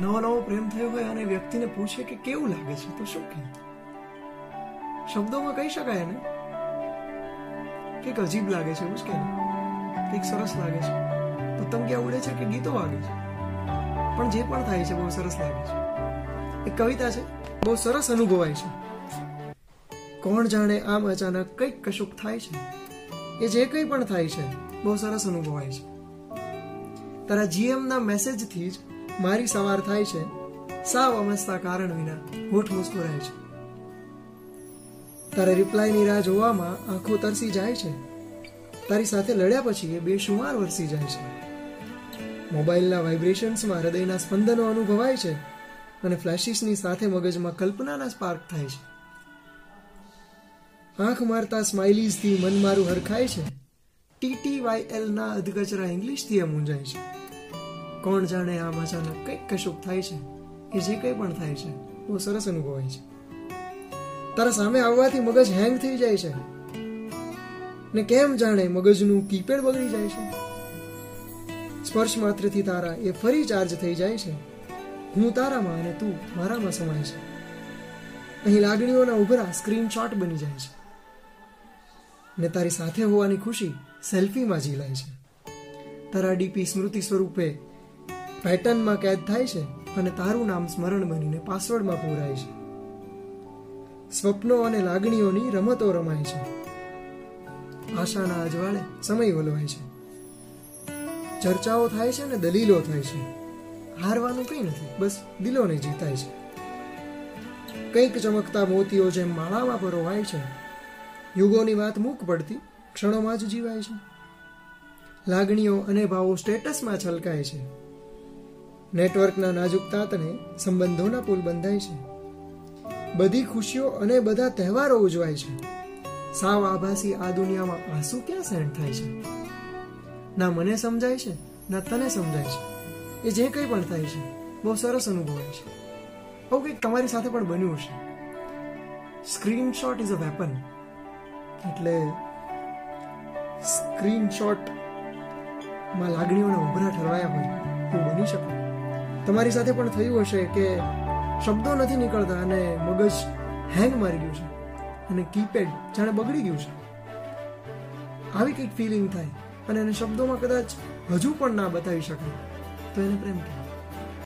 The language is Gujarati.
નવો નવો પ્રેમ થયો હોય અને વ્યક્તિને પૂછે કે કેવું લાગે છે, તો શું કહે? શબ્દોમાં કહી શકાય ને કંઈક અજીબ લાગે છે એવું જ સરસ લાગે છે. પતંગિયા ઉડે છે કે ગીતો વાગે છે? પણ જે પણ થાય છે, બહુ સરસ લાગે છે. એક કવિતા છે, બહુ સરસ અનુભવાય છે. કોણ જાણે આમ અચાનક કંઈક કશુંક થાય છે? એ જે કંઈ પણ થાય છે, બહુ સરસ અનુભવાય છે. તારા જીએમના મેસેજથી જ મારી સવાર થાય છે, સાવ અમસ્તા કારણ વિના હોઠ મુસ્કુરાય છે. તારા રિપ્લાયની રાહ જોવામાં આંખો તરસી જાય છે. તારી સાથે લડ્યા પછી એ બેશુમાર વરસી જાય છે. મોબાઈલના વાઇબ્રેશન્સમાં હૃદયના સ્પંદનો અનુભવાય છે અને ફ્લેશિસની સાથે મગજમાં કલ્પનાના સ્પાર્ક થાય છે. આંખ મારતા સ્માઇલીઝથી મન મારું હરખાય છે. ટીટી વાય એલના અધકચરા ઇંગ્લિશથી એ મૂંઝાય છે. કોણ જાણે આમ અચાનક કંઈક કશુંક થાય છે? એ જે કંઈ પણ થાય છે, બહુ સરસ અનુભવાય છે. તારા સામે આવવાથી મગજ હેંગ થઈ જાય છે. ને કેમ જાણે મગજનું કીપેડ બગડી જાય છે? સ્પર્શ માત્રથી તારા એ ફરી ચાર્જ થઈ જાય છે. હું તારામાં અને તું મારામાં સમાય છે. અહીં લાગણીઓના ઉભરા સ્ક્રીનશોટ બની જાય છે. ને તારી સાથે હોવાની ખુશી સેલ્ફીમાં ઝીલાય છે. તારા ડીપી સ્મૃતિ સ્વરૂપે પેટર્નમાં કેદ થાય છે અને તારું નામ સ્મરણ બનીને પાસવર્ડમાં પૂરાય છે. સ્વપ્નો અને લાગણીઓની રમતો રમાય છે. આશાના અજવાળે સમય વલવાય છે. ચર્ચાઓ થાય છે ને દલીલો થાય છે. હારવાનું કંઈ નથી, બસ દિલોને જીતાય છે. કંઈક ચમકતા મોતીઓ જેમ માળામાં પરોવાય છે. યુગોની વાત મૂક પડતી, ક્ષણોમાં જ જીવાય છે. લાગણીઓ અને ભાવો સ્ટેટસમાં છલકાય છે. નેટવર્કના નાજુક તાતને સંબંધોના પુલ બંધાય છે. બધી ખુશીઓ અને બધા તહેવારો ઉજવાય છે. સાવ આભાસી આ દુનિયામાં આંસુ ક્યાં સેન્ટ થાય છે? ના મને સમજાય છે, ના તને સમજાય છે. એ જે કંઈ પણ થાય છે, બહુ સરસ અનુભવાય છે. આવું કંઈક તમારી સાથે પણ બન્યું હશે. સ્ક્રીનશોટ ઇઝ અ વેપન એટલે સ્ક્રીનશોટમાં લાગણીઓના ઉભરા ઠરવાયા હોય એવું બની શકે. તમારી સાથે પણ થયું હશે કે શબ્દો નથી નીકળતા અને મગજ હેંગ મારી ગયું છે. અને કીપેડ જાણે બગડી ગયું છે. આવી કંઈક ફિલિંગ થાય અને એને શબ્દોમાં કદાચ હજુ પણ ના બતાવી શકાય. તો એને પ્રેમ કહેવાય.